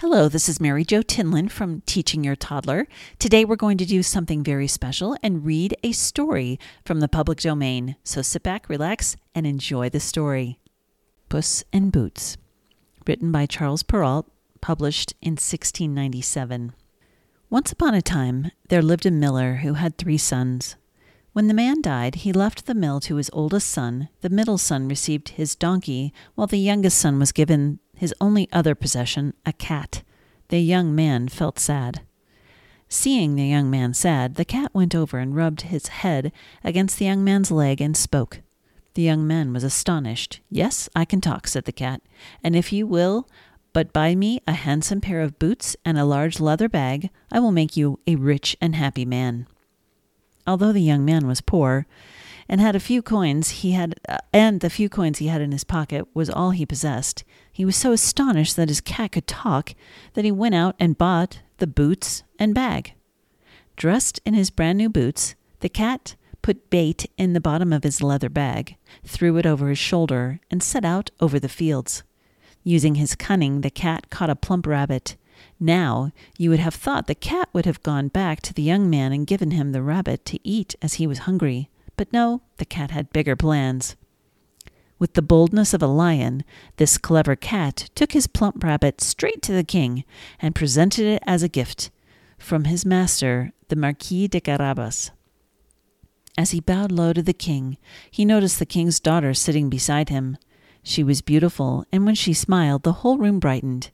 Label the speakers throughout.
Speaker 1: Hello, this is Mary Jo Tinlin from Teaching Your Toddler. Today we're going to do something very special and read a story from the public domain. So sit back, relax, and enjoy the story. Puss in Boots, written by Charles Perrault, published in 1697. Once upon a time, there lived a miller who had three sons. When the man died, he left the mill to his oldest son. The middle son received his donkey, while the youngest son was given his only other possession, a cat. The young man felt sad. Seeing the young man sad, the cat went over and rubbed his head against the young man's leg and spoke. The young man was astonished. Yes, I can talk, said the cat, and if you will but buy me a handsome pair of boots and a large leather bag, I will make you a rich and happy man. Although the young man was poor, and had a few coins he had uh, and the few coins he had in his pocket was all he possessed. He was so astonished that his cat could talk that he went out and bought the boots and bag. Dressed in his brand new boots the cat put bait in the bottom of his leather bag threw it over his shoulder and set out over the fields. Using his cunning the cat caught a plump rabbit. Now, you would have thought the cat would have gone back to the young man and given him the rabbit to eat as he was hungry. But no, the cat had bigger plans. With the boldness of a lion, this clever cat took his plump rabbit straight to the king and presented it as a gift from his master, the Marquis de Carabas. As he bowed low to the king, he noticed the king's daughter sitting beside him. She was beautiful, and when she smiled, the whole room brightened.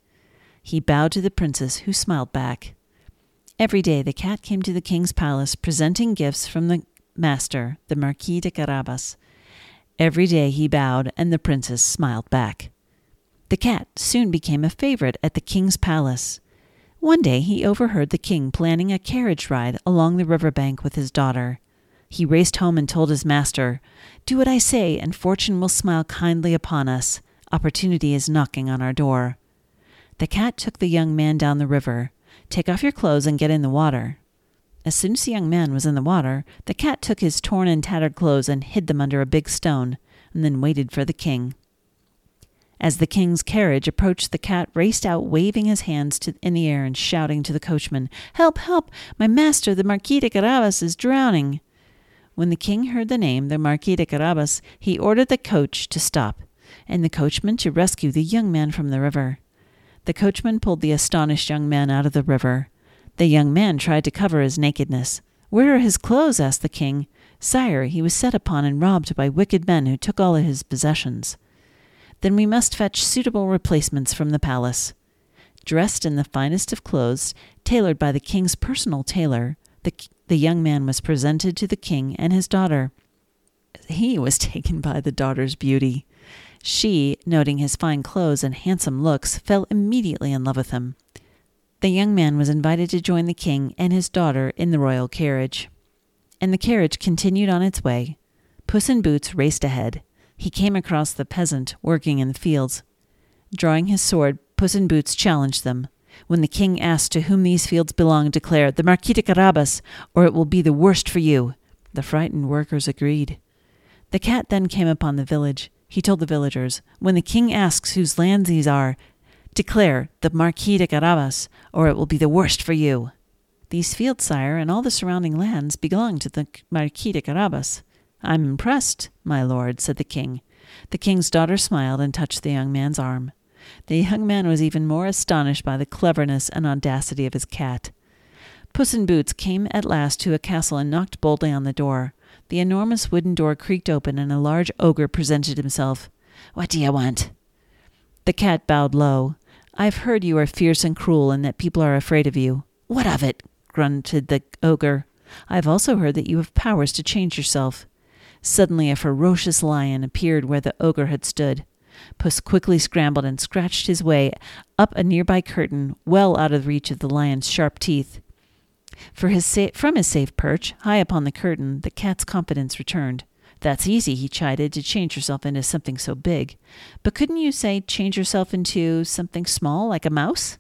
Speaker 1: He bowed to the princess, who smiled back. Every day the cat came to the king's palace, presenting gifts from the master, the Marquis de Carabas. Every day he bowed, and the princess smiled back. The cat soon became a favorite at the king's palace. One day he overheard the king planning a carriage ride along the river bank with his daughter. He raced home and told his master, Do what I say, and fortune will smile kindly upon us. Opportunity is knocking on our door. The cat took the young man down the river. Take off your clothes and get in the water. As soon as the young man was in the water, the cat took his torn and tattered clothes and hid them under a big stone, and then waited for the king. As the king's carriage approached, the cat raced out, waving his hands to, in the air and shouting to the coachman, Help, help! My master, the Marquis de Carabas, is drowning! When the king heard the name, the Marquis de Carabas, he ordered the coach to stop, and the coachman to rescue the young man from the river. The coachman pulled the astonished young man out of the river. The young man tried to cover his nakedness. Where are his clothes? asked the king. Sire, he was set upon and robbed by wicked men who took all his possessions. Then we must fetch suitable replacements from the palace. Dressed in the finest of clothes, tailored by the king's personal tailor, the, the young man was presented to the king and his daughter. He was taken by the daughter's beauty. She, noting his fine clothes and handsome looks, fell immediately in love with him. The young man was invited to join the king and his daughter in the royal carriage. And the carriage continued on its way. Puss in Boots raced ahead. He came across the peasant working in the fields. Drawing his sword, Puss in Boots challenged them. When the king asked to whom these fields belonged, declared, The Marquis de Carabas, or it will be the worst for you. The frightened workers agreed. The cat then came upon the village. He told the villagers, When the king asks whose lands these are, Declare the Marquis de Carabas, or it will be the worst for you. These fields, sire, and all the surrounding lands belong to the Marquis de Carabas. I'm impressed, my lord, said the king. The king's daughter smiled and touched the young man's arm. The young man was even more astonished by the cleverness and audacity of his cat. Puss in Boots came at last to a castle and knocked boldly on the door. The enormous wooden door creaked open, and a large ogre presented himself. What do you want? The cat bowed low. I've heard you are fierce and cruel and that people are afraid of you. What of it? grunted the ogre. I've also heard that you have powers to change yourself. Suddenly a ferocious lion appeared where the ogre had stood. Puss quickly scrambled and scratched his way up a nearby curtain, well out of reach of the lion's sharp teeth. For his sa- from his safe perch, high upon the curtain, the cat's confidence returned. That's easy, he chided, to change yourself into something so big. But couldn't you say change yourself into something small, like a mouse?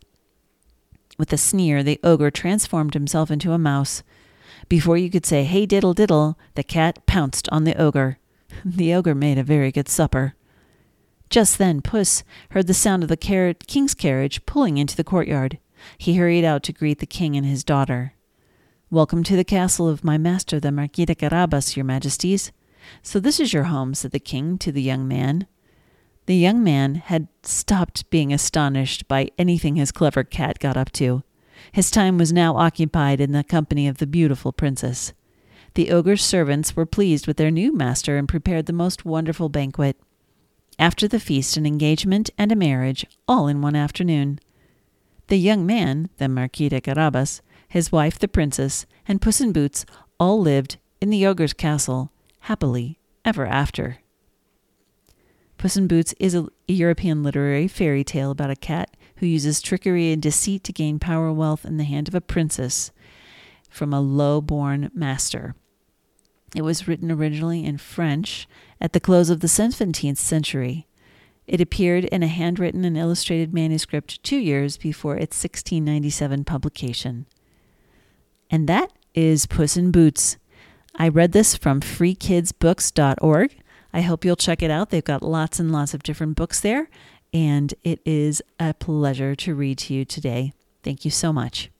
Speaker 1: With a sneer, the ogre transformed himself into a mouse. Before you could say, hey diddle diddle, the cat pounced on the ogre. The ogre made a very good supper. Just then, Puss heard the sound of the car- king's carriage pulling into the courtyard. He hurried out to greet the king and his daughter. Welcome to the castle of my master, the Marquis de Carabas, your majesties. So this is your home, said the king to the young man. The young man had stopped being astonished by anything his clever cat got up to. His time was now occupied in the company of the beautiful princess. The ogre's servants were pleased with their new master and prepared the most wonderful banquet. After the feast, an engagement and a marriage, all in one afternoon. The young man, the Marquis de Carabas, his wife, the princess, and Puss in Boots all lived in the ogre's castle, happily ever after. Puss in Boots is a European literary fairy tale about a cat who uses trickery and deceit to gain power wealth in the hand of a princess from a low born master. It was written originally in French at the close of the 17th century. It appeared in a handwritten and illustrated manuscript two years before its 1697 publication. And that is Puss in Boots. I read this from freekidsbooks.org. I hope you'll check it out. They've got lots and lots of different books there, and it is a pleasure to read to you today. Thank you so much.